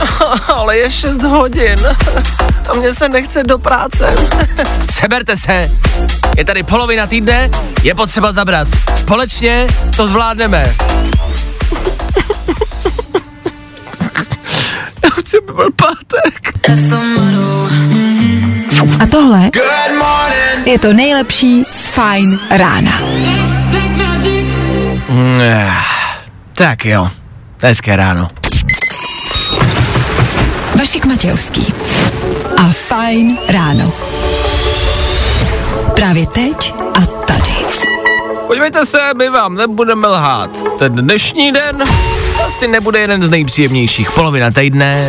Ale je 6 hodin a mně se nechce do práce. Seberte se, je tady polovina týdne, je potřeba zabrat. Společně to zvládneme. Já chci, aby byl pátek. A tohle je to nejlepší z Fine rána. Mm, Tak jo, hezké ráno. Vašek Matějovský a Fajn ráno. Právě teď a tady. Podívejte se, my vám nebudeme lhát. Ten dnešní den asi nebude jeden z nejpříjemnějších. Polovina týdne,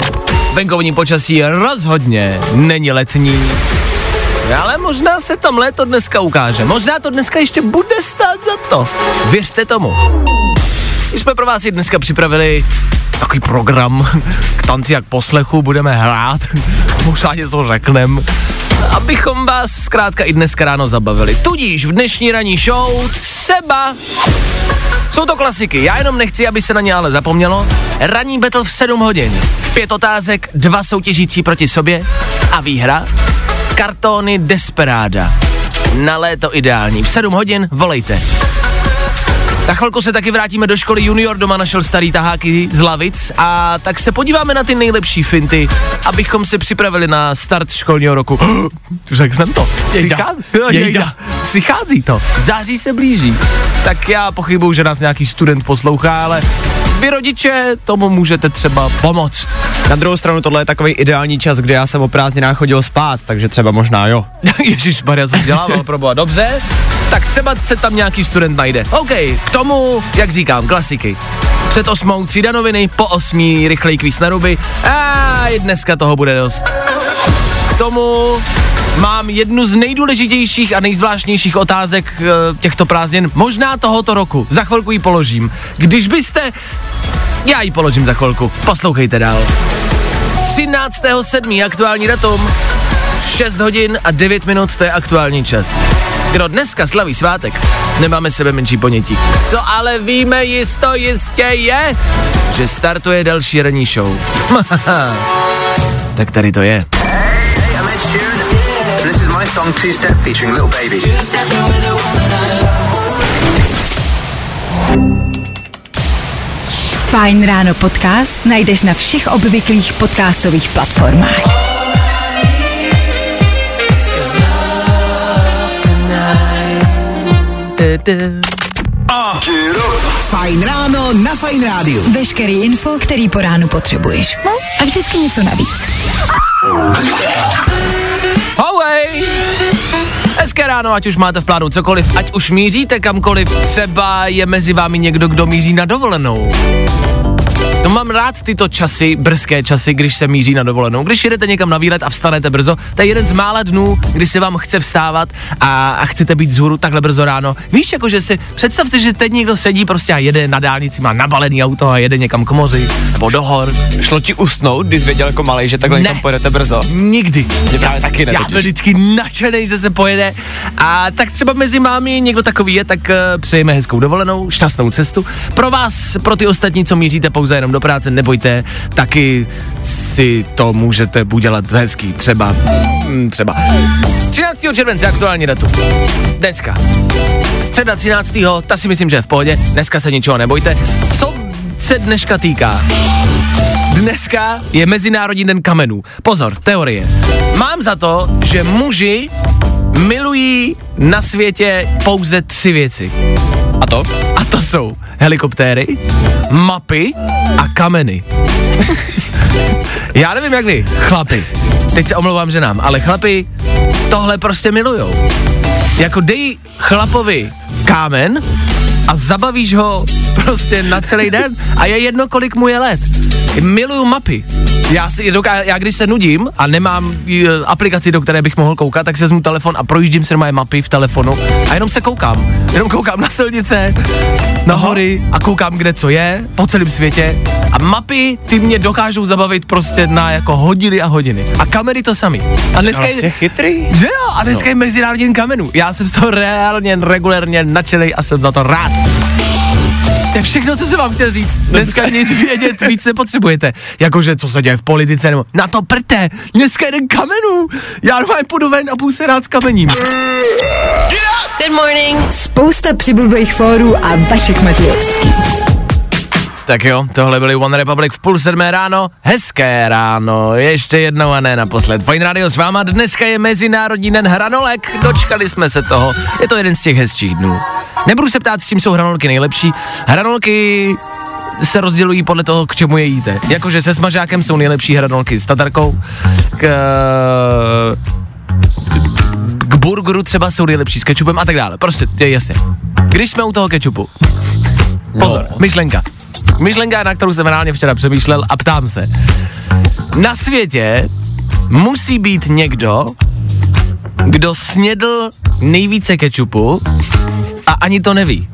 venkovní počasí rozhodně není letní. Ale možná se tam léto dneska ukáže. Možná to dneska ještě bude stát za to. Věřte tomu. My jsme pro vás i dneska připravili takový program k tanci jak poslechu, budeme hrát, možná něco řeknem, abychom vás zkrátka i dneska ráno zabavili. Tudíž v dnešní ranní show třeba jsou to klasiky, já jenom nechci, aby se na ně ale zapomnělo. Ranní battle v 7 hodin. Pět otázek, dva soutěžící proti sobě a výhra. Kartony Desperáda. Na léto ideální. V 7 hodin volejte. Na chvilku se taky vrátíme do školy junior, doma našel starý taháky z lavic a tak se podíváme na ty nejlepší finty, abychom se připravili na start školního roku. Řekl jsem to. Přichází, jejda. Přichází to. Září se blíží. Tak já pochybuju, že nás nějaký student poslouchá, ale vy rodiče tomu můžete třeba pomoct. Na druhou stranu tohle je takový ideální čas, kdy já jsem o prázdninách chodil spát, takže třeba možná jo. Ježíš Maria, co dělával pro boha, dobře? Tak třeba se tam nějaký student najde. OK, k tomu, jak říkám, klasiky. Před osmou třída noviny, po osmí rychlej kvíz na ruby. A dneska toho bude dost. K tomu mám jednu z nejdůležitějších a nejzvláštnějších otázek eh, těchto prázdnin, možná tohoto roku. Za chvilku ji položím. Když byste... Já ji položím za chvilku. Poslouchejte dál. 13.7. aktuální datum. 6 hodin a 9 minut, to je aktuální čas. Kdo dneska slaví svátek, nemáme sebe menší ponětí. Co ale víme jisto jistě je, že startuje další ranní show. tak tady to je. Hey, I'm Ed Sheeran. And this is my song Two Step featuring Little Baby. Fajn ráno podcast najdeš na všech obvyklých podcastových platformách. Fajn ráno na Fajn rádiu. Veškerý info, který po ránu potřebuješ. No a vždycky něco navíc. Howay! Hezké ráno, ať už máte v plánu cokoliv, ať už míříte kamkoliv, třeba je mezi vámi někdo, kdo míří na dovolenou. Mám rád tyto časy, brzké časy, když se míří na dovolenou. Když jedete někam na výlet a vstanete brzo, to je jeden z mála dnů, kdy se vám chce vstávat a, a chcete být zhůru takhle brzo ráno. Víš, jako že si představte, že teď někdo sedí prostě a jede na dálnici, má nabalený auto a jede někam k moři nebo do hor. Šlo ti usnout, když věděl jako malej, že takhle Ne. někam pojedete brzo? Nikdy. Mě právě taky ne Já byl vždycky nadšený, že se pojede. A tak třeba mezi mámi někdo takový je, tak uh, přejeme hezkou dovolenou, šťastnou cestu. Pro vás, pro ty ostatní, co míříte pouze jenom do práce, nebojte, taky si to můžete udělat hezký, třeba, mm, třeba. 13. července aktuální datu. Dneska. Středa 13. ta si myslím, že je v pohodě. Dneska se ničeho nebojte. Co se dneška týká? Dneska je Mezinárodní den kamenů. Pozor, teorie. Mám za to, že muži milují na světě pouze tři věci. A to? A to jsou helikoptéry, mapy a kameny. Já nevím jak vy, chlapi. Teď se omlouvám ženám, ale chlapi tohle prostě milujou. Jako dej chlapovi kámen a zabavíš ho prostě na celý den a je jedno, kolik mu je let. Miluju mapy. Já, si, doká- já když se nudím a nemám e, aplikaci, do které bych mohl koukat, tak si vezmu telefon a projíždím si moje mapy v telefonu a jenom se koukám. Jenom koukám na silnice, na hory a koukám, kde co je, po celém světě. A mapy, ty mě dokážou zabavit prostě na jako hodiny a hodiny. A kamery to sami. A dneska Vlastně je, chytrý. že jo, a dneska no. je Mezinárodní kamenů. Já jsem z toho reálně, regulérně nadšenej a jsem za to rád. To je všechno, co jsem vám chtěl říct. Dneska nic vědět víc nepotřebujete. Jakože, co se děje v politice, nebo na to prte. Dneska jeden kamenů. Já normálně půjdu ven a půjdu se rád s kamením. Good morning. Spousta přibulbých fórů a Vašek Matějovský. Tak jo, tohle byly One Republic v půl sedmé ráno. Hezké ráno, ještě jednou a ne naposled. Fajn Radio s váma, dneska je Mezinárodní den hranolek, dočkali jsme se toho. Je to jeden z těch hezčích dnů. Nebudu se ptát, s čím jsou hranolky nejlepší. Hranolky se rozdělují podle toho, k čemu je jíte. Jakože se smažákem jsou nejlepší hranolky s tatarkou, k, k burgeru třeba jsou nejlepší s kečupem a tak dále. Prostě, je jasně. Když jsme u toho kečupu, pozor, no. myšlenka. Myšlenka, na kterou jsem reálně včera přemýšlel a ptám se. Na světě musí být někdo, kdo snědl nejvíce kečupu a ani to neví.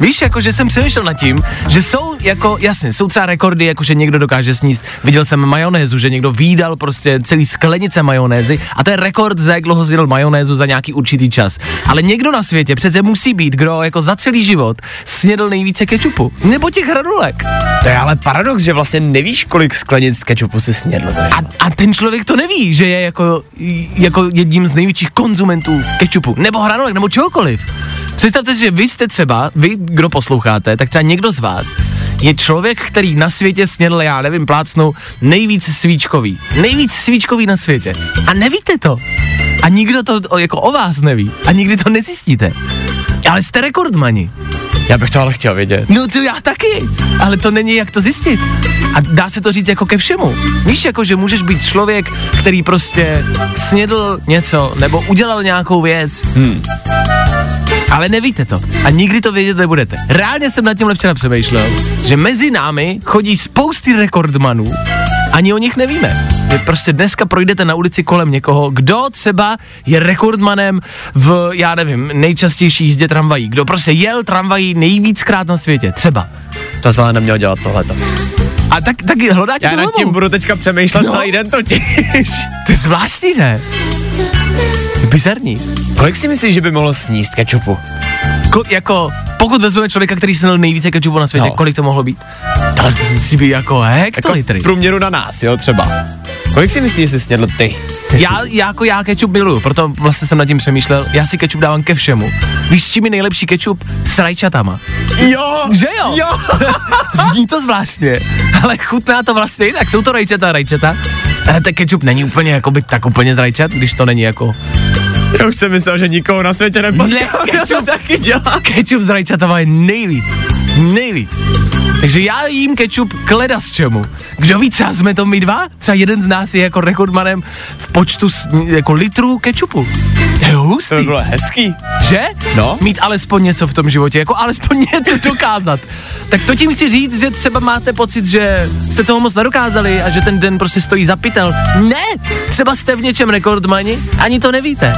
Víš, jako že jsem přemýšlel nad tím, že jsou jako, jasně, jsou třeba rekordy, jako že někdo dokáže sníst. Viděl jsem majonézu, že někdo výdal prostě celý sklenice majonézy a to je rekord, za jak dlouho zjedl majonézu za nějaký určitý čas. Ale někdo na světě přece musí být, kdo jako za celý život snědl nejvíce kečupu. Nebo těch hranulek. To je ale paradox, že vlastně nevíš, kolik sklenic kečupu si snědl A, a ten člověk to neví, že je jako, jako jedním z největších konzumentů kečupu, nebo hranolek, nebo čehokoliv. Představte si, že vy jste třeba, vy, kdo posloucháte, tak třeba někdo z vás je člověk, který na světě snědl, já nevím, plácnou, nejvíc svíčkový. Nejvíc svíčkový na světě. A nevíte to. A nikdo to o- jako o vás neví. A nikdy to nezjistíte. Ale jste rekordmani. Já bych to ale chtěl vědět. No to já taky, ale to není jak to zjistit. A dá se to říct jako ke všemu. Víš, jako že můžeš být člověk, který prostě snědl něco nebo udělal nějakou věc. Hmm. Ale nevíte to. A nikdy to vědět nebudete. Reálně jsem nad tímhle včera přemýšlel, že mezi námi chodí spousty rekordmanů, ani o nich nevíme. Že prostě dneska projdete na ulici kolem někoho, kdo třeba je rekordmanem v, já nevím, nejčastější jízdě tramvají. Kdo prostě jel tramvají nejvíckrát na světě. Třeba. To ale neměl dělat tohleto. A tak, tak hledáte Já nad tím budu teďka přemýšlet no. celý den totiž. To je zvláštní, ne? Bizarní. Kolik si myslíš, že by mohlo sníst kečupu? Ko, jako, pokud vezmeme člověka, který snědl nejvíce kečupu na světě, no. Kolik to mohlo být? To musí být jako Jako hektolitry. v průměru na nás, jo, třeba. Kolik si myslíš, že jsi snědl ty? Já, já jako já kečup miluju, proto vlastně jsem nad tím přemýšlel. Já si kečup dávám ke všemu. Víš, s čím je nejlepší kečup? S rajčatama. Jo! Že jo? Jo! Zní to zvláštně, ale chutná to vlastně jinak. Jsou to rajčata, rajčata. Ale ten kečup není úplně jako by tak úplně z rajčat, když to není jako Já už jsem myslel, že nikoho na světě nepotkal. Ne, kečup. taky dělá. Kečup s rajčatama je nejvíc. Nejvíc. Takže já jím kečup kleda s čemu. Kdo ví, třeba jsme to my dva? Třeba jeden z nás je jako rekordmanem v počtu s, jako litrů kečupu. To je To by hustý, bylo hezký. že? No. Mít alespoň něco v tom životě, jako alespoň něco dokázat. Tak to tím chci říct, že třeba máte pocit, že jste toho moc nedokázali a že ten den prostě stojí za pytel. Ne, třeba jste v něčem rekordmani, ani to nevíte.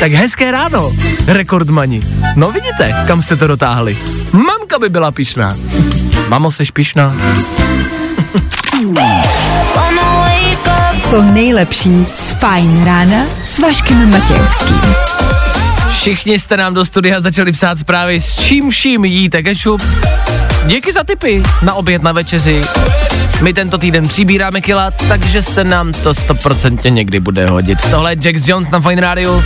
Tak hezké ráno, rekordmani. No vidíte, kam jste to dotáhli. Mamka by byla pišná. Mamo, jsi pišná? To nejlepší z Fajn rána s Vaškem Matějovským. Všichni jste nám do studia začali psát zprávy, s čím vším jíte kečup. Díky za tipy na oběd na večeři. My tento týden přibíráme kila, takže se nám to stoprocentně někdy bude hodit. Tohle je Jax Jones na Fine Radio.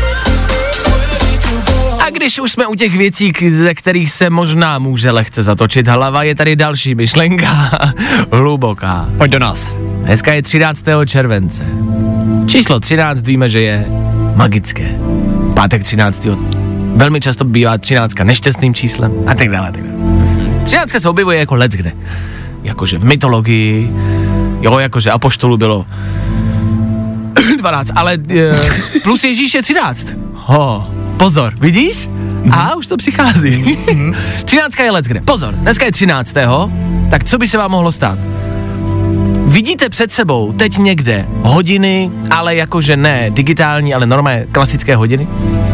Když už jsme u těch věcí, ze kterých se možná může lehce zatočit hlava, je tady další myšlenka. Hluboká. Pojď do nás. Dneska je 13. července. Číslo 13 víme, že je magické. Pátek 13. Velmi často bývá 13 nešťastným číslem a tak dále. a Tak dále. 13 se objevuje jako let kde. Jakože v mytologii, jo, jakože apoštolů bylo 12, ale e, plus Ježíš je 13. Ho, pozor, vidíš? A už to přichází. 13 je let kde. Pozor, dneska je 13. Tak co by se vám mohlo stát? vidíte před sebou teď někde hodiny, ale jakože ne digitální, ale normálně klasické hodiny,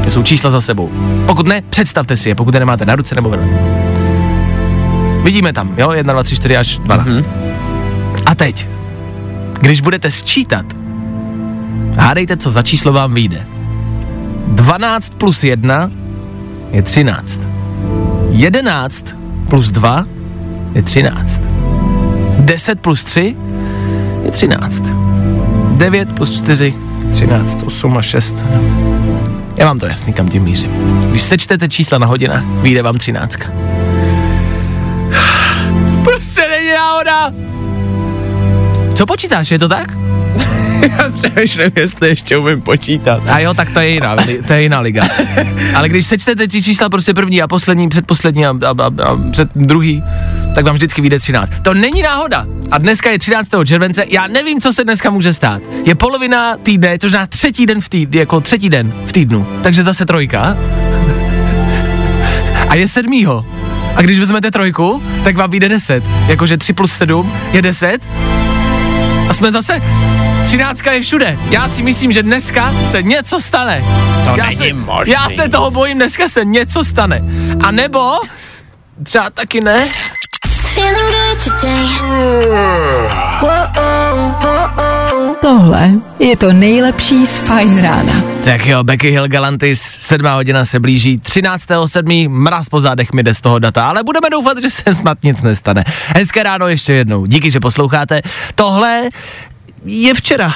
to jsou čísla za sebou. Pokud ne, představte si je, pokud je nemáte na ruce nebo vedle. Vidíme tam, jo, 1, 2, 3, 4 až 12. Mm-hmm. A teď, když budete sčítat, hádejte, co za číslo vám vyjde. 12 plus 1 je 13. 11 plus 2 je 13. 10 plus 3 je 13. 9 plus 4 je 13. 8 a 6. Já mám to jasný, kam tím mířím. Když sečtete čísla na hodinách, vyjde vám 13. Prostě není náhoda. Co počítáš, je to tak? Já přemýšlím, jestli ještě umím počítat. A jo, tak to je jiná, to je jiná liga. Ale když sečtete ty čísla prostě první a poslední, předposlední a, a, a, a před druhý, tak vám vždycky vyjde 13. To není náhoda. A dneska je 13. července, já nevím, co se dneska může stát. Je polovina týdne, to znamená třetí den v týdnu, jako třetí den v týdnu, takže zase trojka. A je sedmýho. A když vezmete trojku, tak vám vyjde 10. Jakože 3 plus 7 je 10. A jsme zase, třináctka je všude. Já si myslím, že dneska se něco stane. To já není se, možný. Já se toho bojím, dneska se něco stane. A nebo, třeba taky ne. Tohle je to nejlepší z Fajn rána. Tak jo, Becky Hill Galantis, sedmá hodina se blíží, 13.7. mraz po zádech mi jde z toho data, ale budeme doufat, že se snad nic nestane. Hezké ráno ještě jednou, díky, že posloucháte. Tohle je včera.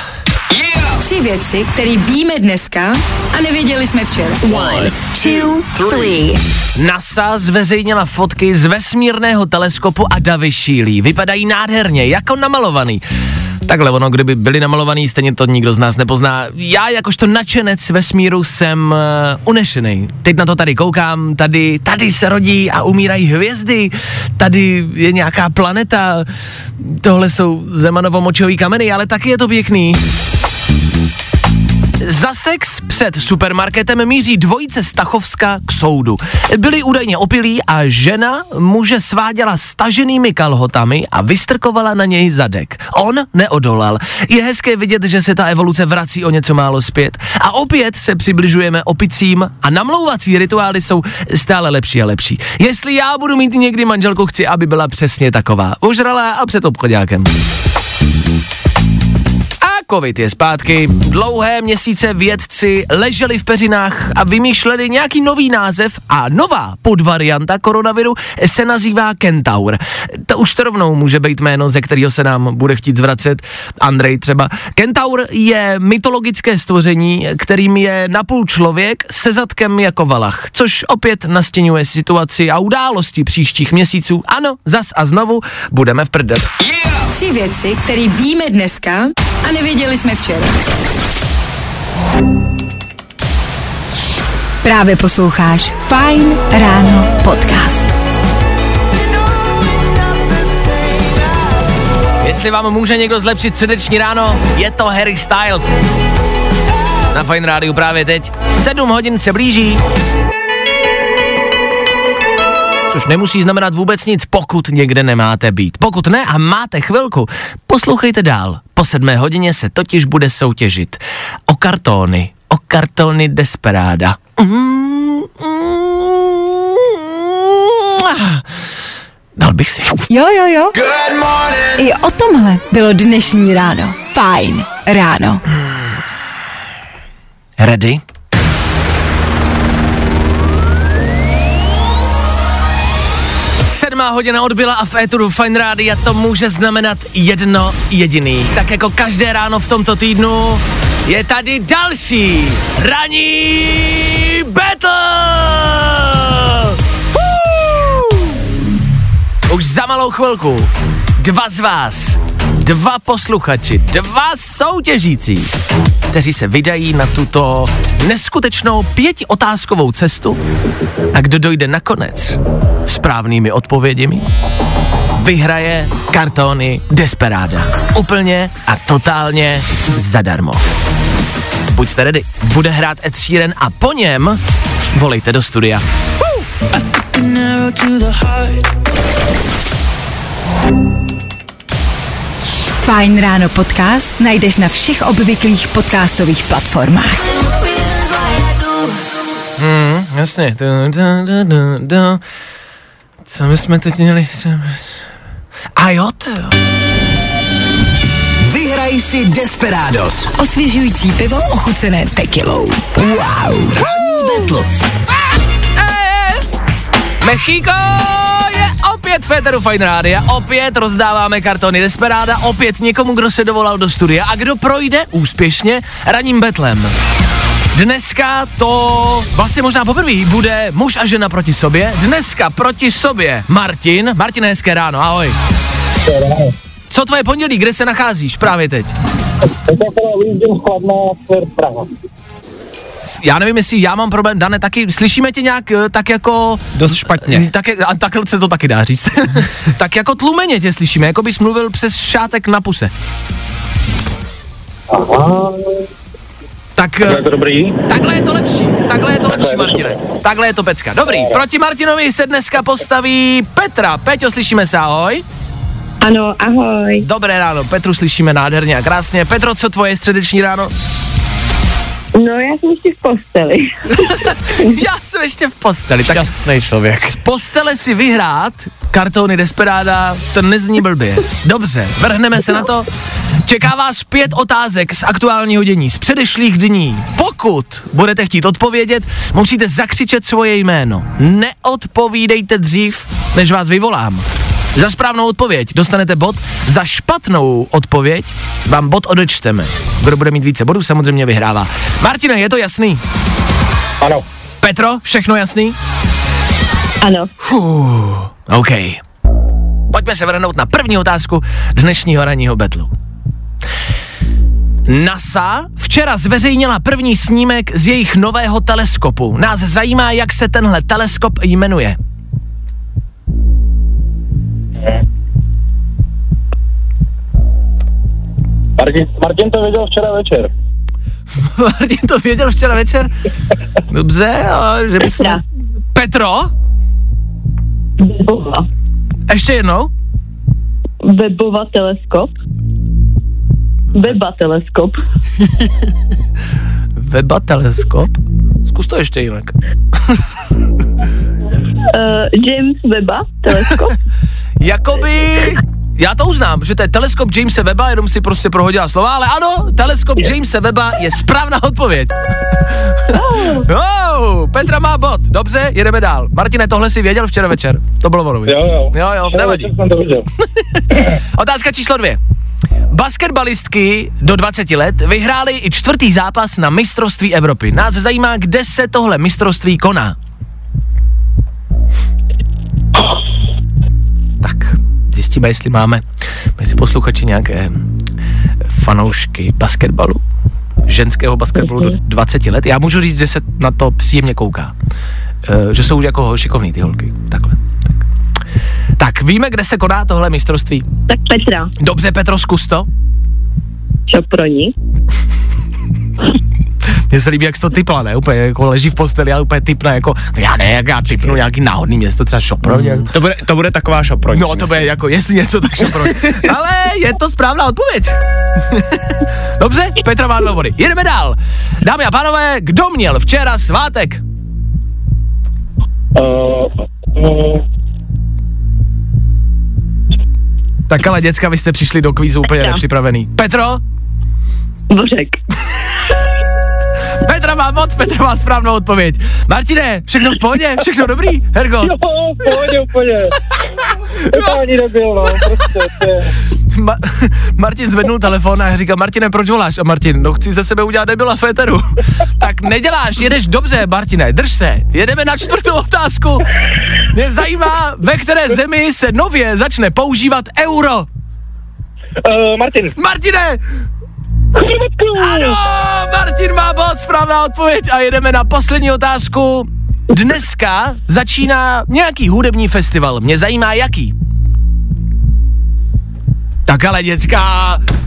Tři věci, které víme dneska a nevěděli jsme včera. One, two, three. NASA zveřejnila fotky z vesmírného teleskopu a davy šílí. Vypadají nádherně, jako namalovaný. Takhle ono, kdyby byli namalovaný, stejně to nikdo z nás nepozná. Já jakožto nadšenec vesmíru jsem uh, unešený. Teď na to tady koukám, tady, tady se rodí a umírají hvězdy, tady je nějaká planeta, tohle jsou Zemanovo-močový kameny, ale taky je to pěkný. Za sex před supermarketem míří dvojice Stachovska k soudu. Byli údajně opilí a žena muže sváděla staženými kalhotami a vystrkovala na něj zadek. On neodolal. Je hezké vidět, že se ta evoluce vrací o něco málo zpět. A opět se přibližujeme opicím a namlouvací rituály jsou stále lepší a lepší. Jestli já budu mít někdy manželku, chci, aby byla přesně taková. Ožralá a před obchodákem. Covid je zpátky. Dlouhé měsíce vědci leželi v peřinách a vymýšleli nějaký nový název a nová podvarianta koronaviru se nazývá Kentaur. To už to rovnou může být jméno, ze kterého se nám bude chtít zvracet. Andrej třeba. Kentaur je mytologické stvoření, kterým je napůl člověk se zadkem jako valach, což opět nastěňuje situaci a události příštích měsíců. Ano, zas a znovu budeme v prdel. Tři věci, které víme dneska a nevěděli jsme včera. Právě posloucháš Fajn ráno podcast. Jestli vám může někdo zlepšit srdeční ráno, je to Harry Styles. Na Fine Rádiu právě teď. 7 hodin se blíží. Což nemusí znamenat vůbec nic, pokud někde nemáte být. Pokud ne a máte chvilku, poslouchejte dál. Po sedmé hodině se totiž bude soutěžit o kartony. O kartony Desperada. Mm, mm, ah. Dal bych si. Jo, jo, jo. I o tomhle bylo dnešní ráno. Fajn ráno. Ready? Hodina odbyla a v éteru Fine Rádia to může znamenat jedno jediný. Tak jako každé ráno v tomto týdnu je tady další ranní battle! Už za malou chvilku dva z vás, dva posluchači, dva soutěžící, kteří se vydají na tuto neskutečnou pětiotázkovou cestu a kdo dojde nakonec správnými odpověděmi, vyhraje kartony Desperada. Úplně a totálně zadarmo. Buďte ready, bude hrát Ed Sheeran a po něm volejte do studia. Fajn ráno podcast najdeš na všech obvyklých podcastových platformách. Hmm, jasně. Du, du, du, du, du. Co my jsme teď měli? A jo, to jo. Vyhraj si Desperados. Osvěžující pivo ochucené tekilou. Wow. Ranní betl. Mexiko opět Féteru Fine Rádia, opět rozdáváme kartony Desperáda, opět někomu, kdo se dovolal do studia a kdo projde úspěšně raním betlem. Dneska to vlastně možná poprvé bude muž a žena proti sobě. Dneska proti sobě Martin. Martin, hezké ráno, ahoj. Co tvoje pondělí, kde se nacházíš právě teď? Já nevím, jestli já mám problém, Dane, taky slyšíme tě nějak eh, tak jako... Dost špatně. Tak, je- a takhle se to taky dá říct. tak jako tlumeně tě slyšíme, jako bys mluvil přes šátek na puse. Tak, je to dobrý? Takhle je to lepší, takhle je to lepší, Martine. Takhle je to pecka. Dobrý, proti Martinovi se dneska postaví Petra. Peťo, slyšíme se, ahoj. Ano, ahoj. Dobré ráno, Petru slyšíme nádherně a krásně. Petro, co tvoje středeční ráno? No, já jsem ještě v posteli. Já jsem ještě v posteli, tak Šťastný člověk. z postele si vyhrát kartony Desperada, to nezní blbě. Dobře, vrhneme se na to. Čeká vás pět otázek z aktuálního dění, z předešlých dní. Pokud budete chtít odpovědět, musíte zakřičet svoje jméno. Neodpovídejte dřív, než vás vyvolám. Za správnou odpověď dostanete bod, za špatnou odpověď vám bod odečteme. Kdo bude mít více bodů, samozřejmě vyhrává. Martine, je to jasný? Ano. Petro, všechno jasný? Ano. Fuh, OK. Pojďme se vrhnout na první otázku dnešního ranního betlu. NASA včera zveřejnila první snímek z jejich nového teleskopu. Nás zajímá, jak se tenhle teleskop jmenuje. Martin, Martin to věděl včera večer. Martin to věděl včera večer? Dobře, ale že bychom... Petra. Petro? Webova. Ještě jednou? Webova teleskop. Weba teleskop. Weba teleskop? Zkus to ještě jinak. Uh, James Weba teleskop. Jakoby, já to uznám, že to je teleskop Jamesa Weba, jenom si prostě prohodila slova, ale ano, teleskop Jamesa Weba je správná odpověď. oh, Petra má bod, dobře, jedeme dál. Martine, tohle si věděl včera večer, to bylo ono. Jo, jo. Jo, jo, nevadí. Otázka číslo dvě. Basketbalistky do 20 let vyhrály i čtvrtý zápas na mistrovství Evropy. Nás zajímá, kde se tohle mistrovství koná. Tak, zjistíme, jestli máme mezi posluchači nějaké fanoušky basketbalu, ženského basketbalu do 20 let. Já můžu říct, že se na to příjemně kouká. E, že jsou jako šikovný ty holky. Takhle. Tak. tak, víme, kde se koná tohle mistrovství. tak Petra. Dobře, Petro, zkus to. Čoproni. Mně se líbí, jak jsi to typla, ne? Úplně jako leží v posteli a úplně typne jako, no já ne, jak já typnu nějaký náhodný město, třeba Šoproň. Mm. To bude, to bude taková šoproň. No to myslím. bude jako, jestli něco, tak Šoproň. Ale je to správná odpověď. Dobře, Petra má dva body. Jedeme dál. Dámy a pánové, kdo měl včera svátek? Uh, uh, Tak ale děcka, vy jste přišli do kvízu úplně Petra. nepřipravený. Petro? Bořek. Petra má bod, Petra má správnou odpověď. Martine, všechno v pohodě? Všechno dobrý? Hergo? jo, v pohodě úplně. To ani nebyl, no, prostě, Ma- Martin zvednul telefon a říká, Martine, proč voláš? A Martin, no chci ze sebe udělat nebyla féteru. tak neděláš, jedeš dobře, Martine, drž se. Jedeme na čtvrtou otázku. Mě zajímá, ve které zemi se nově začne používat euro. uh, Martin. Martine! Ano, Martin má bod, správná odpověď a jedeme na poslední otázku. Dneska začíná nějaký hudební festival. Mě zajímá jaký. Tak ale děcka,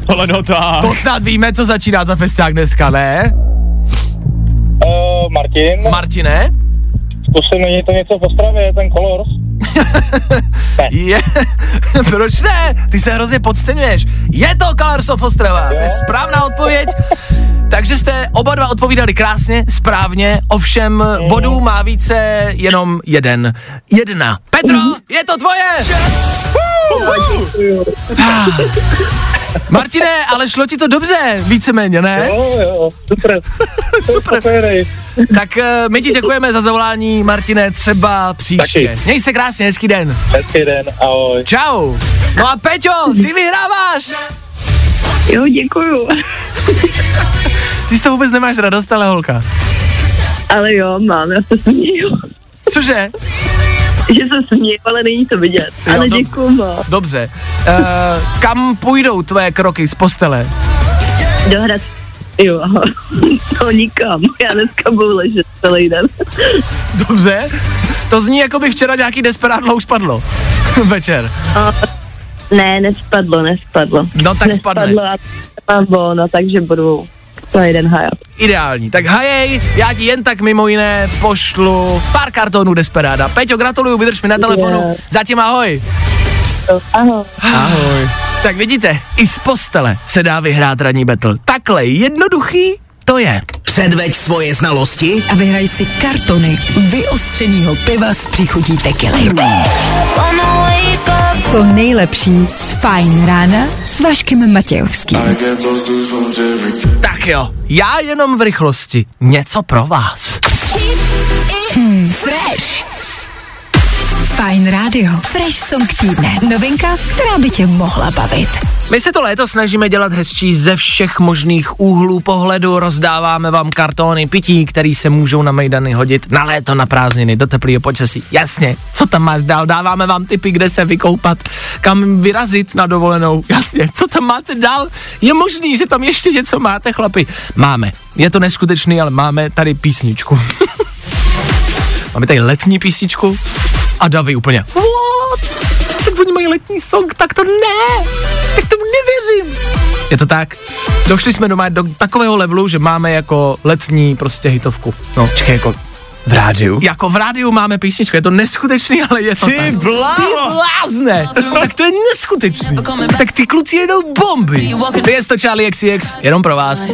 Ale no tak. to snad víme, co začíná za festiák dneska, ne? Uh, Martin. Martine? Zkusím, není to něco v Ostravě, ten Colors. Je, proč ne? Ty se hrozně podceňuješ. Je to Colors of Ostrava, to je správná odpověď. Takže jste oba dva odpovídali krásně, správně, ovšem bodů má více jenom jeden. Jedna. Petro, je to tvoje! Ah. Martine, ale šlo ti to dobře, víceméně, ne? Jo, jo, super. Super. Super. Tak eh, my ti děkujeme za zavolání, Martine, třeba příště. Taky. Měj se krásně, hezký den. Hezký den, ahoj. Čau. No a Peťo, ty vyhráváš. Jo, děkuju. Ty z toho vůbec nemáš radost, ale holka. Ale jo, mám, já se směju. Cože? Že se směju, ale není to vidět. Jo, Ale dob- děkuju moc. Dobře. Uh, kam půjdou tvoje kroky z postele? Dohrad. Jo, to nikam. Já dneska budu ležet celý den. Dobře. To zní, jako by včera nějaký desperádlo už padlo. Večer. Ne, nespadlo, nespadlo. No tak spadne. nespadlo a mám volno, takže budu celý den hajat. Ideální. Tak hajej, já ti jen tak mimo jiné pošlu pár kartonů Desperáda. Peťo, gratuluju, vydrž mi na telefonu. Yeah. Zatím ahoj. Ahoj. Ahoj. Tak vidíte, i z postele se dá vyhrát ranní battle. Takhle jednoduchý to je. Předveď svoje znalosti A vyhraj si kartony vyostřenýho piva s příchutí tekily. To nejlepší z Fajn rána s Vaškem Matějovským. Tak jo, já jenom v rychlosti. Něco pro vás. Fresh. Fajn rádio. Fresh song týdne. Novinka, která by tě mohla bavit. My se to léto snažíme dělat hezčí ze všech možných úhlů pohledu, rozdáváme vám kartony pití, který se můžou na mejdany hodit na léto, na prázdniny, do teplého počasí. Jasně, co tam máš dál? Dáváme vám tipy, kde se vykoupat, kam vyrazit na dovolenou. Jasně, co tam máte dál? Je možný, že tam ještě něco máte, chlapi? Máme. Je to neskutečný, ale máme tady písničku. máme tady letní písničku a Davy úplně. What? Tak oni mají letní song, tak to ne, tak tomu nevěřím. Je to tak? Došli jsme doma do takového levelu, že máme jako letní prostě hitovku. No, čekaj, jako v rádiu. Jako v rádiu máme písničku, je to neskutečný, ale je to Ty tak. bláho. Ty blázne, tak to je neskutečný. Tak ty kluci jedou bomby. To je to Charlie XCX, jenom pro vás.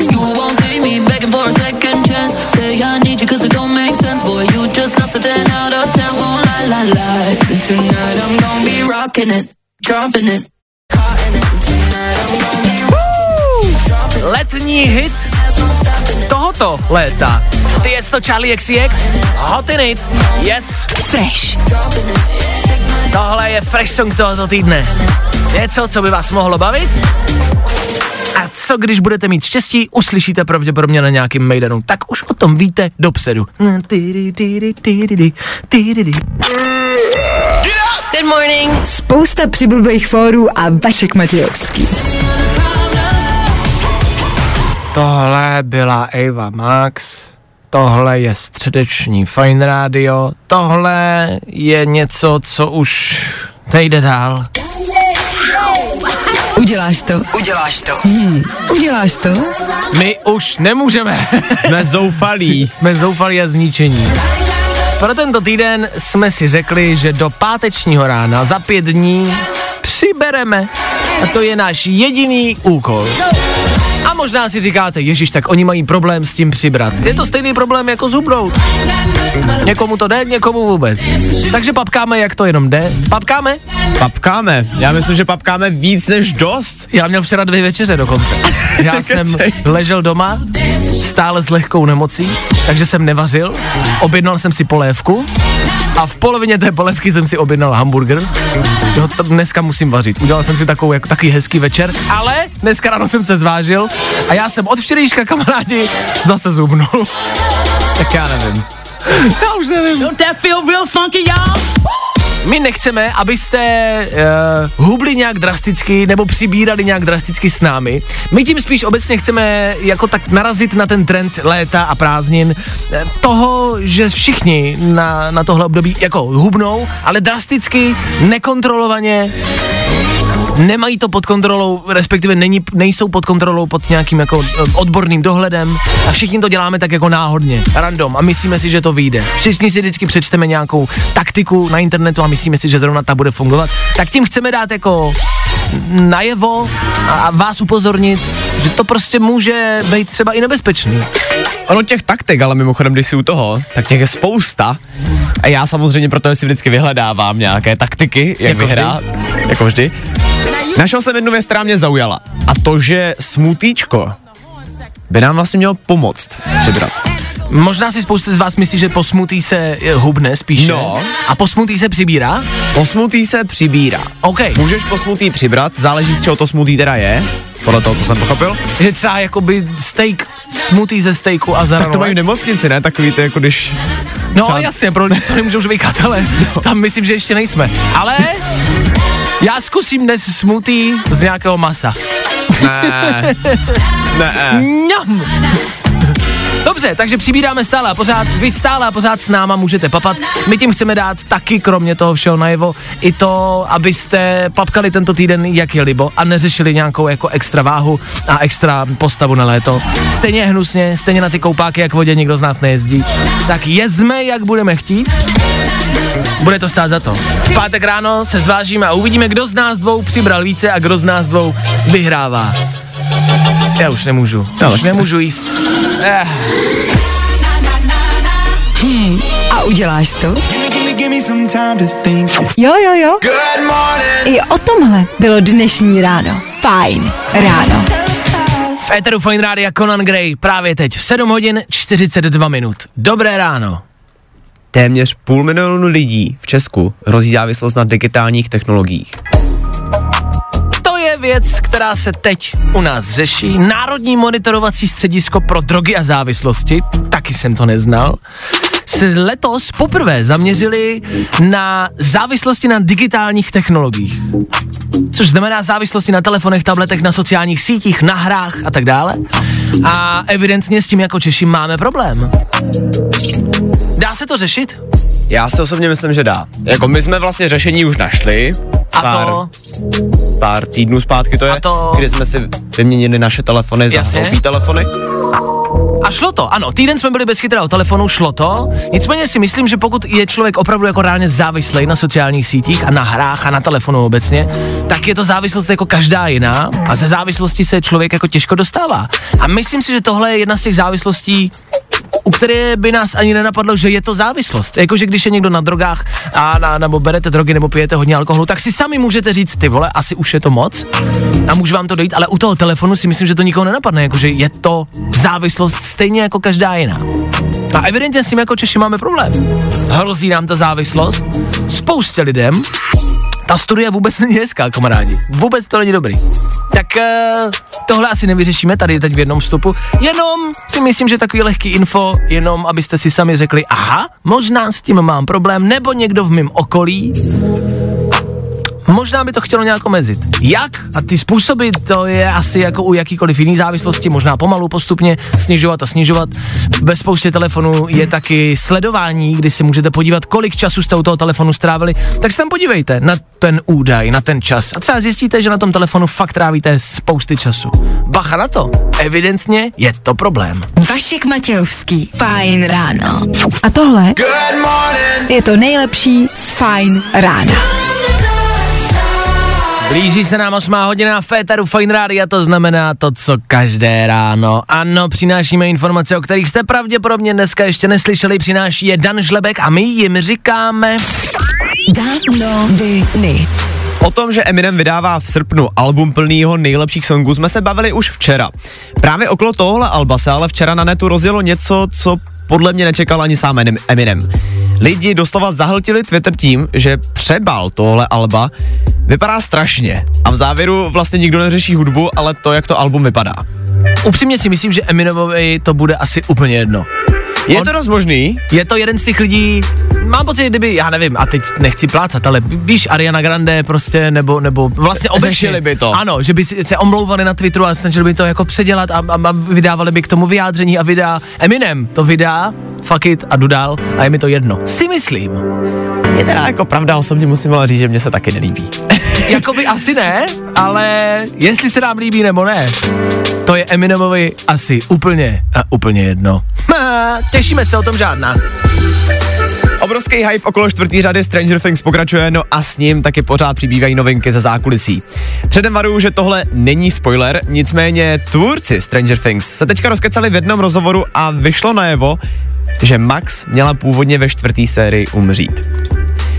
You won't see me begging for a second chance. Say I need you 'cause it don't make sense, boy. You just lost a 10 out of 10. Won't lie, lie, lie. Tonight I'm gonna be rocking it, dropping it. Caught in it. Tonight I'm gonna be Letní hit tohoto léta. Ty je to Charlie XCX, Hot in it, yes. Fresh. Tohle je fresh song tohoto týdne. Něco, co by vás mohlo bavit? A co když budete mít štěstí, uslyšíte pravděpodobně na nějakým maidenu. Tak už o tom víte dopředu. Good morning. Spousta přibulbých fórů a Vašek Matějovský. Tohle byla Ava Max, tohle je středeční Fine Radio, tohle je něco, co už nejde dál. Uděláš to. Uděláš to. Hmm. Uděláš to? My už nemůžeme. Jsme zoufalí. jsme zoufali a zničení. Pro tento týden jsme si řekli, že do pátečního rána za pět dní přibereme. A to je náš jediný úkol. A možná si říkáte, Ježíš, tak oni mají problém s tím přibrat. Je to stejný problém jako zhubnout. Někomu to jde, někomu vůbec. Takže papkáme, jak to jenom jde. Papkáme? Papkáme. Já myslím, že papkáme víc než dost. Já měl včera dvě večeře dokonce. Já jsem ležel doma, stále s lehkou nemocí, takže jsem nevařil, objednal jsem si polévku a v polovině té polévky jsem si objednal hamburger. Jo, to dneska musím vařit. Udělal jsem si takovou, jako takový hezký večer, ale dneska ráno jsem se zvážil a já jsem od včerejška kamarádi zase zubnul. tak já nevím. Já už nevím. My nechceme, abyste uh, hubli nějak drasticky nebo přibírali nějak drasticky s námi. My tím spíš obecně chceme jako tak narazit na ten trend léta a prázdnin eh, toho, že všichni na, na tohle období jako hubnou, ale drasticky, nekontrolovaně nemají to pod kontrolou, respektive není, nejsou pod kontrolou pod nějakým jako eh, odborným dohledem a všichni to děláme tak jako náhodně, random a myslíme si, že to vyjde. Všichni si vždycky přečteme nějakou taktiku na internetu a myslíme si, že zrovna ta bude fungovat. Tak tím chceme dát jako najevo a vás upozornit, že to prostě může být třeba i nebezpečný. Ono těch taktik, ale mimochodem, když jsi u toho, tak těch je spousta. A já samozřejmě proto si vždycky vyhledávám nějaké taktiky, jak Jako vyhrát, jako vždy. Našel jsem jednu věc, která mě zaujala. A to, že smutíčko by nám vlastně mělo pomoct přibrat. Možná si spousta z vás myslí, že po smutí se eh, hubne spíše. No. A po smutí se přibírá? Po smutí se přibírá. OK. Můžeš po smutí přibrat, záleží z čeho to smutí teda je, podle toho, co jsem pochopil. Že třeba jakoby steak, smutý ze steaku a za Tak to mají v nemocnici, ne? Takový to jako když... No třeba- jasně, pro něco nemůžou žvejkat, ale tam myslím, že ještě nejsme. Ale já zkusím dnes smutý z nějakého masa. Ne. ne. Mňam. Dobře, takže přibíráme stále a pořád, vy stále a pořád s náma můžete papat. My tím chceme dát taky, kromě toho všeho najevo, i to, abyste papkali tento týden, jak je libo a neřešili nějakou jako extra váhu a extra postavu na léto. Stejně hnusně, stejně na ty koupáky, jak vodě nikdo z nás nejezdí. Tak jezme, jak budeme chtít. Bude to stát za to. V pátek ráno se zvážíme a uvidíme, kdo z nás dvou přibral více a kdo z nás dvou vyhrává. Já už nemůžu. Já už nemůžu jíst. Eh. A uděláš to? Jo, jo, jo. I o tomhle bylo dnešní ráno. Fajn ráno. V Eteru Fine Rádia Conan Gray právě teď v 7 hodin 42 minut. Dobré ráno. Téměř půl milionu lidí v Česku hrozí závislost na digitálních technologiích. Věc, která se teď u nás řeší. Národní monitorovací středisko pro drogy a závislosti, taky jsem to neznal, se letos poprvé zaměřili na závislosti na digitálních technologiích. Což znamená závislosti na telefonech, tabletech, na sociálních sítích, na hrách a tak dále. A evidentně s tím jako Češi máme problém. Dá se to řešit? Já si osobně myslím, že dá. Jako my jsme vlastně řešení už našli. A pár, to? pár týdnů zpátky to je, A to- kdy jsme si vyměnili naše telefony za telefony. A šlo to, ano, týden jsme byli bez chytrého telefonu, šlo to. Nicméně si myslím, že pokud je člověk opravdu jako reálně závislý na sociálních sítích a na hrách a na telefonu obecně, tak je to závislost jako každá jiná a ze závislosti se člověk jako těžko dostává. A myslím si, že tohle je jedna z těch závislostí, u které by nás ani nenapadlo, že je to závislost. Jakože když je někdo na drogách a na, nebo berete drogy nebo pijete hodně alkoholu, tak si sami můžete říct, ty vole, asi už je to moc a může vám to dojít, ale u toho telefonu si myslím, že to nikoho nenapadne, jakože je to závislost stejně jako každá jiná. A evidentně s tím jako Češi máme problém. Hrozí nám ta závislost spoustě lidem. Ta studie vůbec není hezká, kamarádi. Vůbec to není dobrý. Tak uh, tohle asi nevyřešíme tady teď v jednom vstupu. Jenom si myslím, že takový lehký info, jenom abyste si sami řekli, aha, možná s tím mám problém, nebo někdo v mém okolí Možná by to chtělo nějak omezit. Jak? A ty způsoby, to je asi jako u jakýkoliv jiný závislosti, možná pomalu postupně snižovat a snižovat. Ve spoustě telefonů je taky sledování, kdy si můžete podívat, kolik času jste u toho telefonu strávili. Tak se tam podívejte na ten údaj, na ten čas. A třeba zjistíte, že na tom telefonu fakt trávíte spousty času. Bacha na to. Evidentně je to problém. Vašek Matějovský. Fajn ráno. A tohle je to nejlepší z Fajn rána. Blíží se nám 8 hodina Féteru Fine Rádia, to znamená to, co každé ráno. Ano, přinášíme informace, o kterých jste pravděpodobně dneska ještě neslyšeli, přináší je Dan Žlebek a my jim říkáme... O tom, že Eminem vydává v srpnu album plný jeho nejlepších songů, jsme se bavili už včera. Právě okolo tohohle alba se ale včera na netu rozjelo něco, co podle mě nečekal ani sám Eminem. Lidi doslova zahltili Twitter tím, že přebal tohle alba vypadá strašně. A v závěru vlastně nikdo neřeší hudbu, ale to, jak to album vypadá. Upřímně si myslím, že Eminemovi to bude asi úplně jedno. Je On- to dost možný, Je to jeden z těch lidí, mám pocit, kdyby, já nevím, a teď nechci plácat, ale víš, Ariana Grande prostě, nebo, nebo vlastně obecně. Řešili by to. Ano, že by se omlouvali na Twitteru a snažili by to jako předělat a, a, a vydávali by k tomu vyjádření a vydá. Eminem to vydá fuck it a jdu dál a je mi to jedno. Si myslím. Je teda jako pravda, osobně musím ale říct, že mě se taky nelíbí. Jakoby asi ne, ale jestli se nám líbí nebo ne, to je Eminemovi asi úplně a úplně jedno. Těšíme se o tom žádná. Obrovský hype okolo čtvrtý řady Stranger Things pokračuje, no a s ním taky pořád přibývají novinky ze zákulisí. Předem varuju, že tohle není spoiler, nicméně tvůrci Stranger Things se teďka rozkecali v jednom rozhovoru a vyšlo najevo, že Max měla původně ve čtvrtý sérii umřít.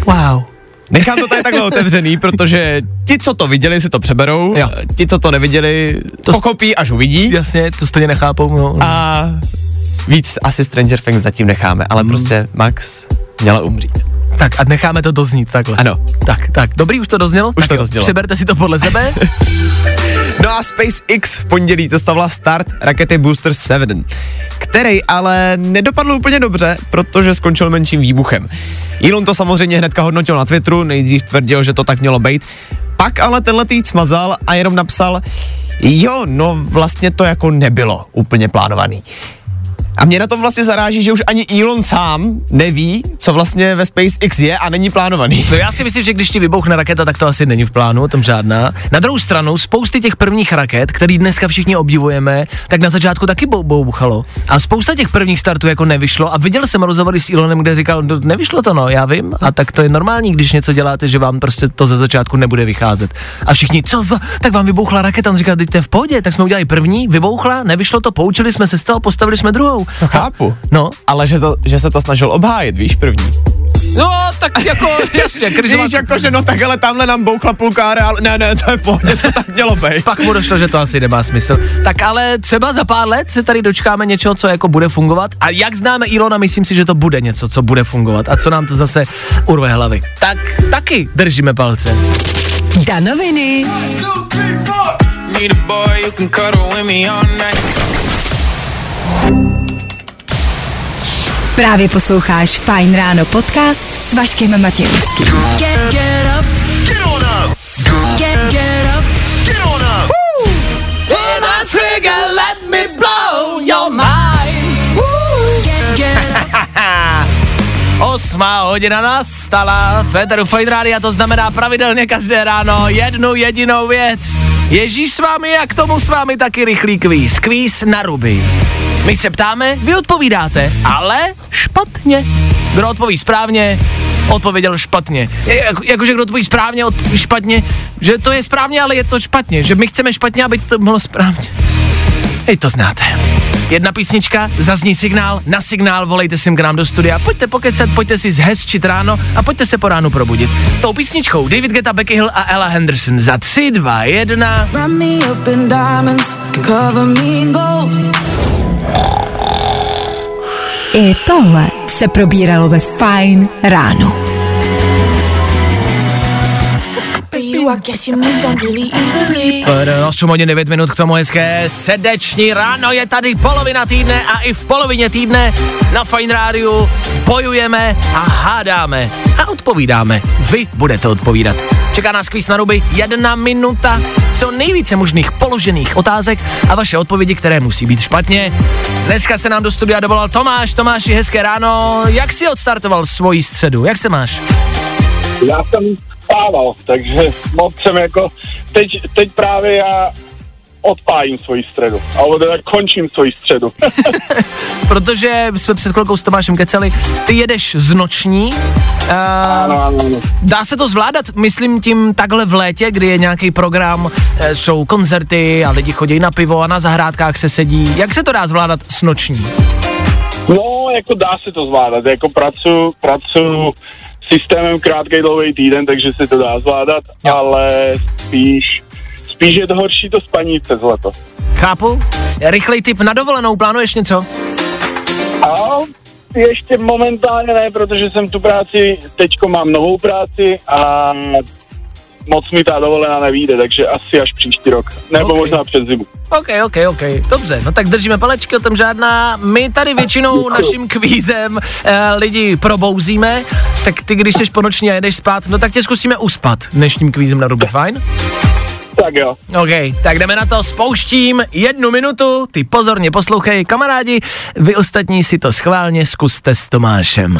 Wow. Nechám to tady takhle otevřený, protože ti, co to viděli, si to přeberou, Jo. ti, co to neviděli, to pochopí, až uvidí. Jasně, to stejně nechápou. No. A víc asi Stranger Things zatím necháme, ale Hmm. prostě Max měla umřít. Tak a necháme to doznít takhle. Ano. Tak, tak, dobrý, už to doznělo? Už tak to jo, doznělo. Přeberte si to podle sebe. No a SpaceX v pondělí testovala start rakety Booster 7, který ale nedopadl úplně dobře, protože skončil menším výbuchem. Elon to samozřejmě hnedka hodnotil na Twitteru, nejdřív tvrdil, že to tak mělo být, pak ale tenhle týd smazal a jenom napsal, jo, no vlastně to jako nebylo úplně plánovaný. A mě na tom vlastně zaráží, že už ani Elon sám neví, co vlastně ve SpaceX je a není plánovaný. No já si myslím, že když ti vybouchne raketa, tak to asi není v plánu, o tom žádná. Na druhou stranu, spousty těch prvních raket, který dneska všichni obdivujeme, tak na začátku taky bou- bouchalo. A spousta těch prvních startů jako nevyšlo. A viděl jsem rozhovory s Elonem, kde říkal, "No, nevyšlo to, no, já vím. A tak to je normální, když něco děláte, že vám prostě to ze začátku nebude vycházet. A všichni, co, tak vám vybouchla raketa, on říkal, teď v pohodě, tak jsme udělali první, vybouchla, nevyšlo to, poučili jsme se z toho, postavili jsme druhou. To chápu. No, Ale že, to, že se to snažil obhájit, víš, první. no, tak jako, jasně, krizová Víš, jako, že no tak ale tamhle nám bouchla půlka ale ne, ne, to je v pohodě, to tak mělo být. Pak mu došlo, že to asi nemá smysl. Tak ale třeba za pár let se tady dočkáme něčeho, co jako bude fungovat. A jak známe Ilona, myslím si, že to bude něco, co bude fungovat. A co nám to zase urve hlavy. Tak taky držíme palce. Danoviny. Need a boy you can cuddle with me all night. Právě posloucháš Fine Ráno podcast s Vaškem Matějovským. Get, get up. Get on up. Get, get up. Get on up. The trigger, let me blow your mind. Get, get up. Osmá hodina nastala. Féteru Fajn Rádia, to znamená pravidelně každé ráno jednu jedinou věc. Ježíš s vámi a k tomu s vámi taky rychlý kvíz. Kvíz na ruby. My se ptáme, vy odpovídáte, ale špatně. Kdo odpoví správně, odpověděl špatně. Jako, jakože kdo odpoví správně, odpoví špatně, že to je správně, ale je to špatně. Že my chceme špatně, aby to bylo správně. Hej, to znáte. Jedna písnička, zazní signál, na signál volejte sem k nám do studia, pojďte pokecat, pojďte si zhezčit ráno a pojďte se po ránu probudit. Tou písničkou David Guetta, Becky Hill a Ella Henderson za 3, 2, 1. Wrap me up in diamonds, cover me in gold. I tohle se probíralo ve Fine ráno. 8 hodin 9 minut k tomu hezké středeční ráno je tady polovina týdne a i v polovině týdne na Fine Rádiu bojujeme a hádáme a odpovídáme. Vy budete odpovídat. Čeká nás kvíz na ruby, jedna minuta, co nejvíce možných položených otázek a vaše odpovědi, které musí být špatně. Dneska se nám do studia dovolal Tomáš. Tomáši, hezké ráno. Jak jsi odstartoval svoji středu? Jak se máš? Já jsem spával, takže moc jsem jako, teď, teď právě já odpájím svoji středu, alebo teda končím svoji středu. Protože jsme před chvilkou s Tomášem keceli, ty jedeš z noční, ano, uh, ano, ano. dá se to zvládat, myslím tím takhle v létě, kdy je nějaký program, eh, jsou koncerty a lidi chodí na pivo a na zahrádkách se sedí. Jak se to dá zvládat s noční? No, jako dá se to zvládat, jako pracuji, pracuji systémem krátký dlouhý týden, takže se to dá zvládat, Jo. ale spíš, spíš je to horší to spaní přes leto. Chápu? Rychlej tip na dovolenou, plánuješ něco? A ještě momentálně ne, protože jsem tu práci, teďko mám novou práci a moc mi ta dovolená nevíde, takže asi až příští rok, nebo Ok. možná před zimu. OK, OK, OK, dobře, no tak držíme palečky, o tom žádná. My tady většinou naším kvízem eh, lidi probouzíme, tak ty, když jsi po noční a jedeš spát, no tak tě zkusíme uspat dnešním kvízem na ruby, fajn? Tak jo. OK, tak jdeme na to, spouštím jednu minutu, ty pozorně poslouchej, kamarádi, vy ostatní si to schválně zkuste s Tomášem.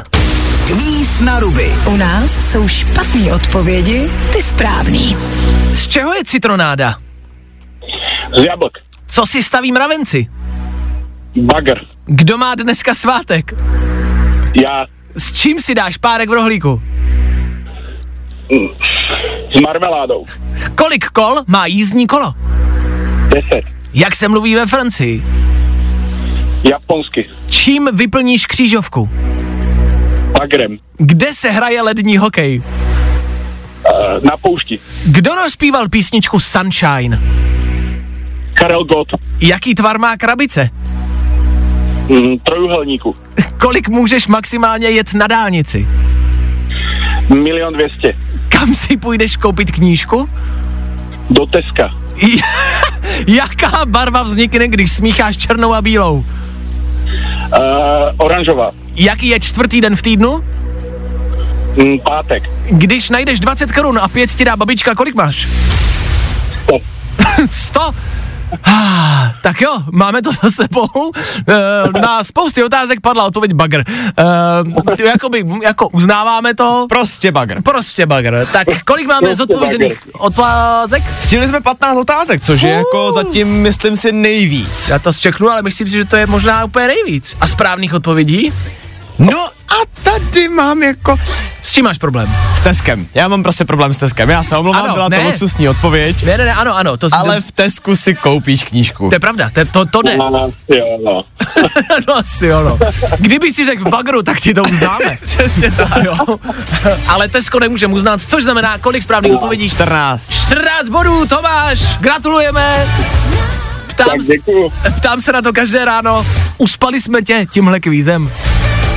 Kvíz na ruby. U nás jsou špatné odpovědi, ty správný. Z čeho je citronáda? Z jablk. Co si staví mravenci? Bagr. Kdo má dneska svátek? Já. S čím si dáš párek v rohlíku? S marmeládou. Kolik kol má jízdní kolo? Deset. Jak se mluví ve Francii? Japonsky. Čím vyplníš křížovku? Bagrem. Kde se hraje lední hokej? Uh, na poušti. Kdo rozpíval písničku Sunshine? Karel Gott. Jaký tvar má krabice? Mm, trojuhelníku. Kolik můžeš maximálně jet na dálnici? Milion dvěstě. Kam si půjdeš koupit knížku? Do Teska. Jaká barva vznikne, když smícháš černou a bílou? Uh, oranžová. Jaký je čtvrtý den v týdnu? Mm, pátek. Když najdeš 20 korun a pět ti dá babička, kolik máš? 100. 100? Ah, tak jo, máme to za sebou. E, na spousty otázek padla odpověď bagr. E, jakoby, jako uznáváme to. Prostě bagr. Prostě bagr. Tak kolik máme Prostě zodpovězených otázek? Stihli jsme 15 otázek, což je jako zatím, myslím si, nejvíc. Já to zčeknu, ale myslím si, že to je možná úplně nejvíc. A správných odpovědí? No a tady mám jako... S čím máš problém? S Teskem. Já mám prostě problém s Teskem. Já se omlouvám, Ano, byla ne. to luxusní odpověď. Ne, ne, ne, ano, ano. To, Ale v Tesku si koupíš knížku. to je pravda, to, to, to jde. Uh, jo, no. no asi jo, no. Kdyby si řekl bagru, tak ti to uznáme. Přesně tak, jo. Ale Tesko nemůžeme uznat, což znamená, kolik správných odpovědí? 14. 14 bodů, Tomáš, gratulujeme. Ptám, Tak děkuju. ptám se na to každé ráno. Uspali jsme tě tímhle kvízem.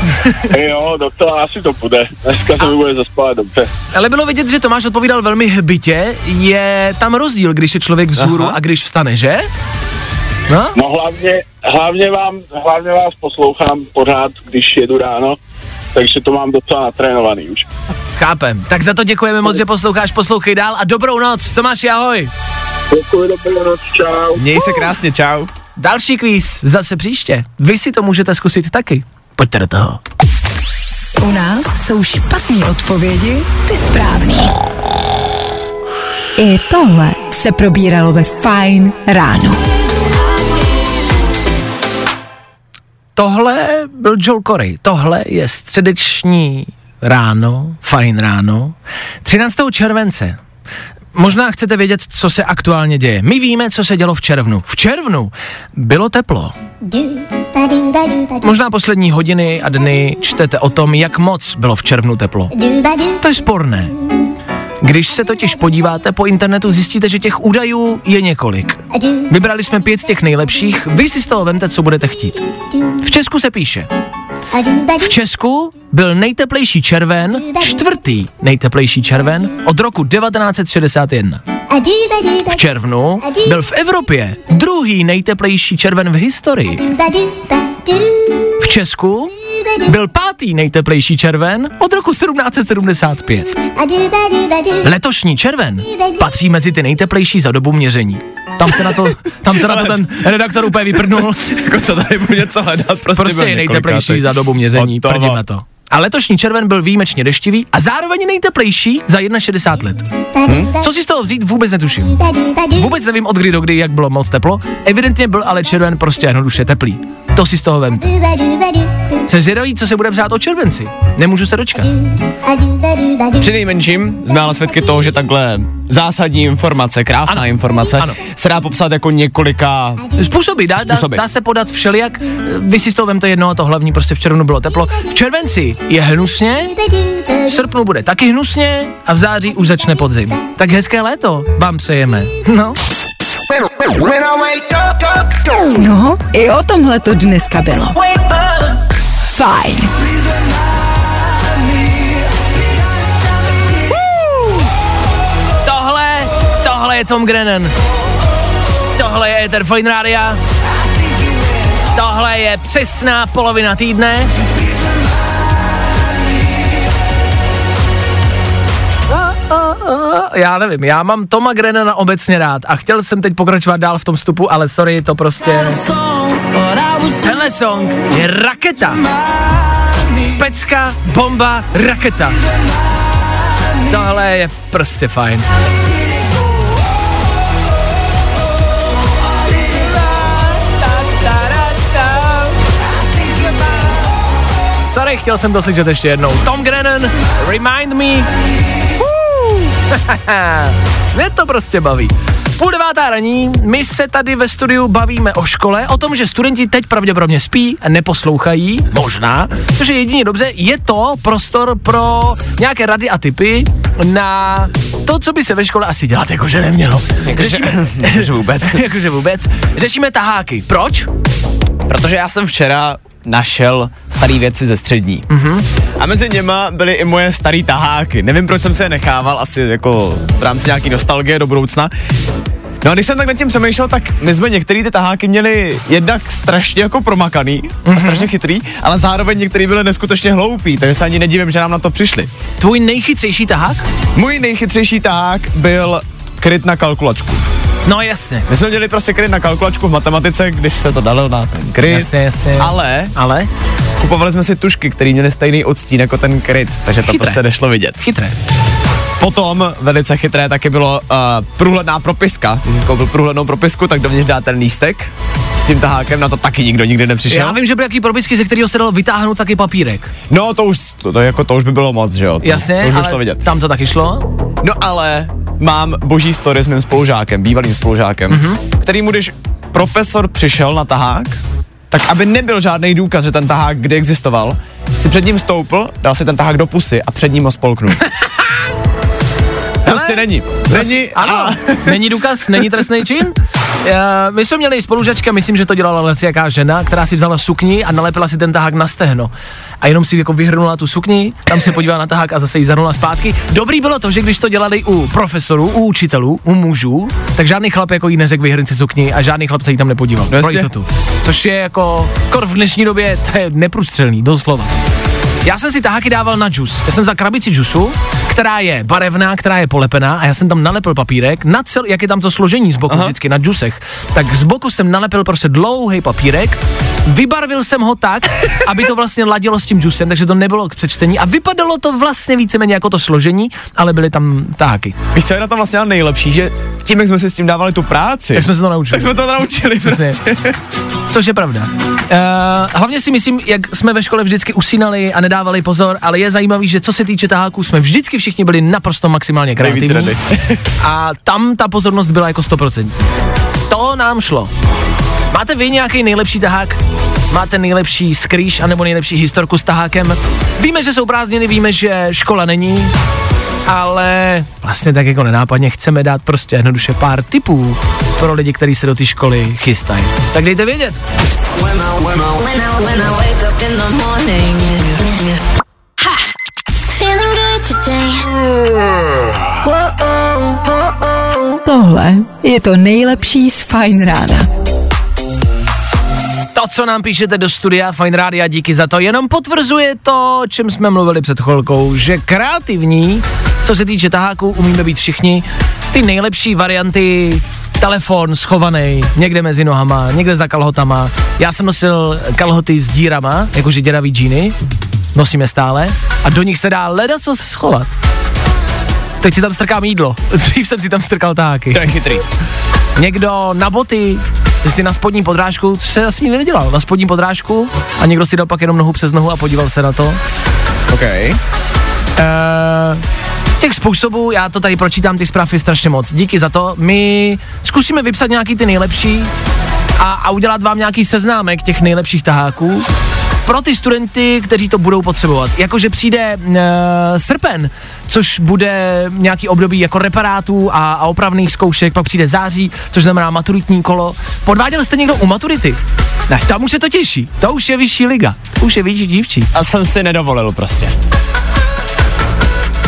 Jo, doktor, asi to půjde. Dneska se mi bude zaspávat dobře. Ale bylo vidět, že Tomáš odpovídal velmi hbitě. Je tam rozdíl, když je člověk vzhůru Aha. a když vstane, že? No? No hlavně, hlavně, vám, hlavně vás poslouchám pořád, když jedu ráno, takže to mám docela natrénovaný už. Chápem. Tak za to děkujeme moc, že posloucháš, poslouchej dál a dobrou noc. Tomáši, ahoj. Děkuji, dobrou noc, čau. Měj se krásně, čau. Další kvíz zase příště. Vy si to můžete zkusit taky. Pojďte do toho. U nás jsou špatné odpovědi, ty správný. I tohle se probíralo ve Fine ráno. Tohle byl Joel Corey. Tohle je středeční ráno, fajn ráno, 13. července. Možná chcete vědět, co se aktuálně děje. My víme, co se dělo v červnu. V červnu bylo teplo. Možná poslední hodiny a dny čtete o tom, jak moc bylo v červnu teplo. To je sporné. Když se totiž podíváte po internetu, zjistíte, že těch údajů je několik. Vybrali jsme pět těch nejlepších, vy si z toho vemte, co budete chtít. V Česku se píše. V Česku byl nejteplejší červen, čtvrtý nejteplejší červen od roku 1961. V červnu byl v Evropě druhý nejteplejší červen v historii. V Česku byl pátý nejteplejší červen od roku 1775. Letošní červen patří mezi ty nejteplejší za dobu měření. Tam se na to, tam se na to ten redaktor úplně vyprdnul. Jako co tady bude něco hledat, prostě, Prostě je nejteplejší za dobu měření, prdím na to. A letošní červen byl výjimečně deštivý a zároveň nejteplejší za 61 let. Hm? Co si z toho vzít, vůbec netuším. Vůbec nevím od kdy do kdy, jak bylo moc teplo. Evidentně byl ale červen prostě jednoduše teplý. To si z toho vem. Jsem zvědavý, co se bude psát o červenci. Nemůžu se dočkat. Při nejmenším jsme ale svědky toho, že takhle zásadní informace, krásná Ano. informace, Ano. se dá popsat jako několika Způsoby, dá, dá, Způsoby. dá se podat všelijak. Vy si z toho vemte jedno a to hlavní, prostě v červnu bylo teplo. V červenci je hnusně, v srpnu bude taky hnusně a v září už začne podzim. Tak hezké léto vám přejeme. No. No, i o tomhle to dneska bylo. Fajn. Tohle, tohle je Tom Grennan. Tohle je Ether Fine Rádia. Tohle je přesná polovina týdne. Já nevím, já mám Toma Grennana obecně rád a chtěl jsem teď pokračovat dál v tom vstupu, ale sorry, to prostě... Tenhle song je raketa. Pecka, bomba, raketa. Tohle je prostě fajn. Sorry, chtěl jsem to slyšet ještě jednou. Tom Grennan, Remind Me. Mě to prostě baví. Půl devátá raní, my se tady ve studiu bavíme o škole, o tom, že studenti teď pravděpodobně spí a neposlouchají, možná, což je jedině dobře, je to prostor pro nějaké rady a typy na to, co by se ve škole asi dělat jakože nemělo. Řešíme, Jakože vůbec. jakože vůbec. Řešíme taháky. Proč? Protože já jsem včera našel staré věci ze střední. Mm-hmm. A mezi něma byly i moje staré taháky. Nevím, proč jsem se je nechával, asi jako v rámci nějaký nostalgie do budoucna. No a když jsem tak nad tím přemýšlel, tak my jsme některé ty taháky měli jednak strašně jako promakaný mm-hmm. a strašně chytrý, ale zároveň některý byly neskutečně hloupý, takže se ani nedivím, že nám na to přišli. Tvůj nejchytřejší tahák? Můj nejchytřejší tahák byl kryt na kalkulačku. No jasně. My jsme měli prostě kryt na kalkulačku v matematice, když se to dalo na ten kryt. Jasně, jasně. Ale Ale? kupovali jsme si tušky, které měly stejný odstín jako ten kryt, takže to Chytré. prostě nešlo vidět. Chytré. Potom velice chytré taky bylo uh, průhledná propiska. Když jsi koupil průhlednou propisku, tak dovnitř dá ten lístek s tím tahákem, na to taky nikdo nikdy nepřišel. Já vím, že byly jaký propisky, ze kterého se dalo vytáhnout taky papírek. No to už, to, to, jako, to už by bylo moc, že jo? To, Jasně, to už ale šlo vidět. tam to taky šlo. No ale mám boží story s mým spolužákem, bývalým spolužákem, Mhm. mm-hmm. který mu, když profesor přišel na tahák, tak aby nebyl žádný důkaz, že ten tahák kdy existoval, si před ním stoupl, dal si ten tahák do pusy a před ním ho spolknul. prostě není. Není Ano, a... není důkaz, není trestný čin. Já, my jsme měli spolužačka, myslím, že to dělala leci jaká žena, která si vzala sukni a nalepila si ten tahák na stehno. A jenom si jako vyhrnula tu sukni, tam se podívala na tahák a zase ji zahrnula zpátky. Dobrý bylo to, že když to dělali u profesorů, u učitelů, u mužů, tak žádný chlap jako jí neřekl vyhrň si sukni a žádný chlap se jí tam nepodíval. Pro Jasně. jistotu. Což je jako, kor v dnešní době, to je neprůstřelný, doslova. Já jsem si taháky dával na džus. Já jsem za krabici džusu, která je barevná, která je polepená a já jsem tam nalepil papírek na cel, jak je tam to složení z boku Aha. vždycky na džusech, tak z boku jsem nalepil prostě dlouhý papírek, vybarvil jsem ho tak, aby to vlastně ladilo s tím džusem, takže to nebylo k přečtení a vypadalo to vlastně víceméně jako to složení, ale byly tam taháky. Víš, co je na tom vlastně nejlepší, že tím, jak jsme si s tím dávali tu práci, Tak jsme se to naučili. tak jsme to naučili Přesně. prostě. Což je pravda. Uh, hlavně si myslím, jak jsme ve škole vždycky usínali a nedávali pozor, ale je zajímavý, že co se týče taháků, jsme vždycky všichni byli naprosto maximálně kreativní. a tam ta pozornost byla jako 100%. To nám šlo. Máte vy nějaký nejlepší tahák? Máte nejlepší skrýš anebo nejlepší historku s tahákem? Víme, že jsou prázdniny, víme, že škola není, ale vlastně tak jako nenápadně chceme dát prostě jednoduše pár tipů pro lidi, kteří se do té školy chystají. Tak dejte vědět. Tohle je to nejlepší z Fine Rána. To, co nám píšete do studia Fine Rádia, díky za to, jenom potvrzuje to, čem jsme mluvili před chvilkou, že kreativní, co se týče taháků, umíme být všichni. Ty nejlepší varianty, telefon schovaný někde mezi nohama, někde za kalhotama. Já jsem nosil kalhoty s dírama, jakože děravý džíny, nosím je stále, a do nich se dá leda co schovat. Teď si tam strkám jídlo. Dřív jsem si tam strkal taháky. To je chytrý. Někdo na boty, že si na spodní podrážku, co se asi nikdy nedělal, na spodní podrážku a někdo si dal pak jenom nohu přes nohu a podíval se na to. OK. Uh, těch způsobů, já to tady pročítám, těch zpráv je strašně moc. Díky za to. My zkusíme vypsat nějaký ty nejlepší a, a udělat vám nějaký seznámek těch nejlepších taháků pro ty studenty, kteří to budou potřebovat. Jakože přijde uh, srpen, což bude nějaký období jako reparátů a, a opravných zkoušek, pak přijde září, což znamená maturitní kolo. Podváděl jste někdo u maturity? Ne. Tam už se to těší. To už je vyšší liga. To už je vyšší dívčí. A jsem si nedovolil prostě.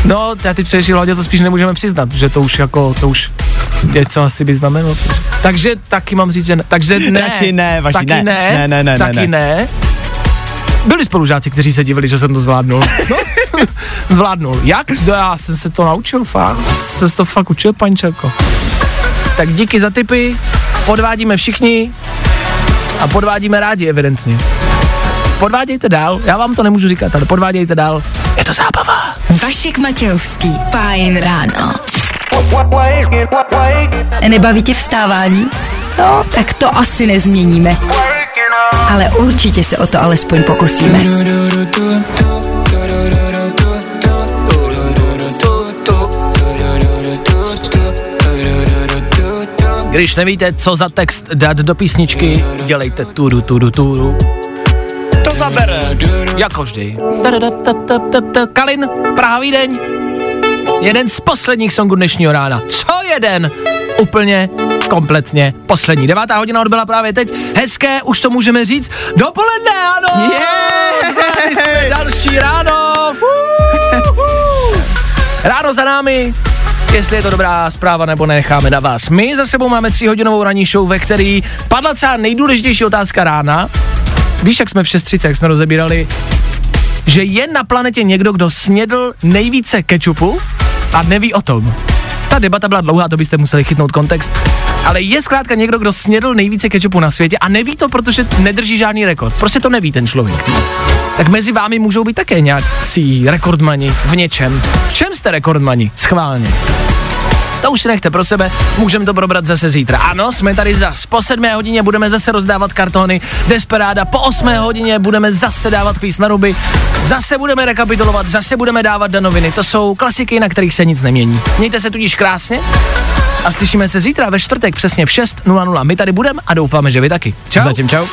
No, já teď především hlavně to spíš nemůžeme přiznat, že to už jako, to už je co asi by znamenalo. Takže taky mám říct, že ne. Takže ne. Radši ne, vaši, taky ne. ne. Ne, ne, ne, taky ne, ne. Byli spolužáci, kteří se divili, že jsem to zvládnul. No, zvládnul. Jak? No já jsem se to naučil, fakt. Jsem se to fakt učil, pančelko. Tak díky za tipy, podvádíme všichni a podvádíme rádi evidentně. Podvádějte dál, já vám to nemůžu říkat, ale podvádějte dál, je to zábava. Vašek Matějovský, fajn ráno. Nebaví tě vstávání? No, tak to asi nezměníme. Ale určitě se o to alespoň pokusíme. Když nevíte, co za text dát do písničky, dělejte turu, turu, turu. To zabere. Jako vždy. Kalin, Praha Vídeň. Jeden z posledních songů dnešního rána. Co jeden? Úplně kompletně poslední. Devátá hodina odbyla právě teď. Hezké, už to můžeme říct. Dopoledne, ano! Yeah! jsme další ráno. Fuhu. Ráno za námi, jestli je to dobrá zpráva nebo necháme na vás. My za sebou máme tříhodinovou ranní show, ve který padla třeba nejdůležitější otázka rána. Víš, jak jsme v 6.30, jak jsme rozebírali, že je na planetě někdo, kdo snědl nejvíce kečupu a neví o tom. Ta debata byla dlouhá, to byste museli chytnout kontext. Ale je zkrátka někdo, kdo snědl nejvíce kečupu na světě a neví to, protože nedrží žádný rekord. Prostě to neví ten člověk. Tak mezi vámi můžou být také nějací rekordmani v něčem. V čem jste rekordmani? Schválně. To už si nechte pro sebe, můžeme to probrat zase zítra. Ano, jsme tady zas. Po sedmé hodině budeme zase rozdávat kartony Desperáda, po osmé hodině budeme zase dávat kvíz na ruby, zase budeme rekapitulovat, zase budeme dávat danoviny. To jsou klasiky, na kterých se nic nemění. Mějte se tudíž krásně a slyšíme se zítra ve čtvrtek přesně v 6.00. My tady budeme a doufáme, že vy taky. Čau. Zatím čau.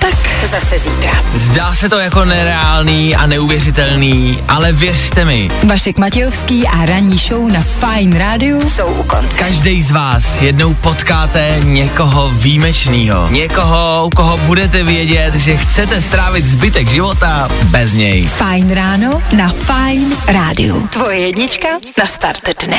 Tak zase zítra. Zdá se to jako nereálný a neuvěřitelný, ale věřte mi, Vašek Matějovský a ranní show na Fine Radio jsou u konce. každý z vás jednou potkáte někoho výjimečného. Někoho, u koho budete vědět, že chcete strávit zbytek života bez něj. Fajn ráno na Fine Radio. Tvoje jednička na start dne.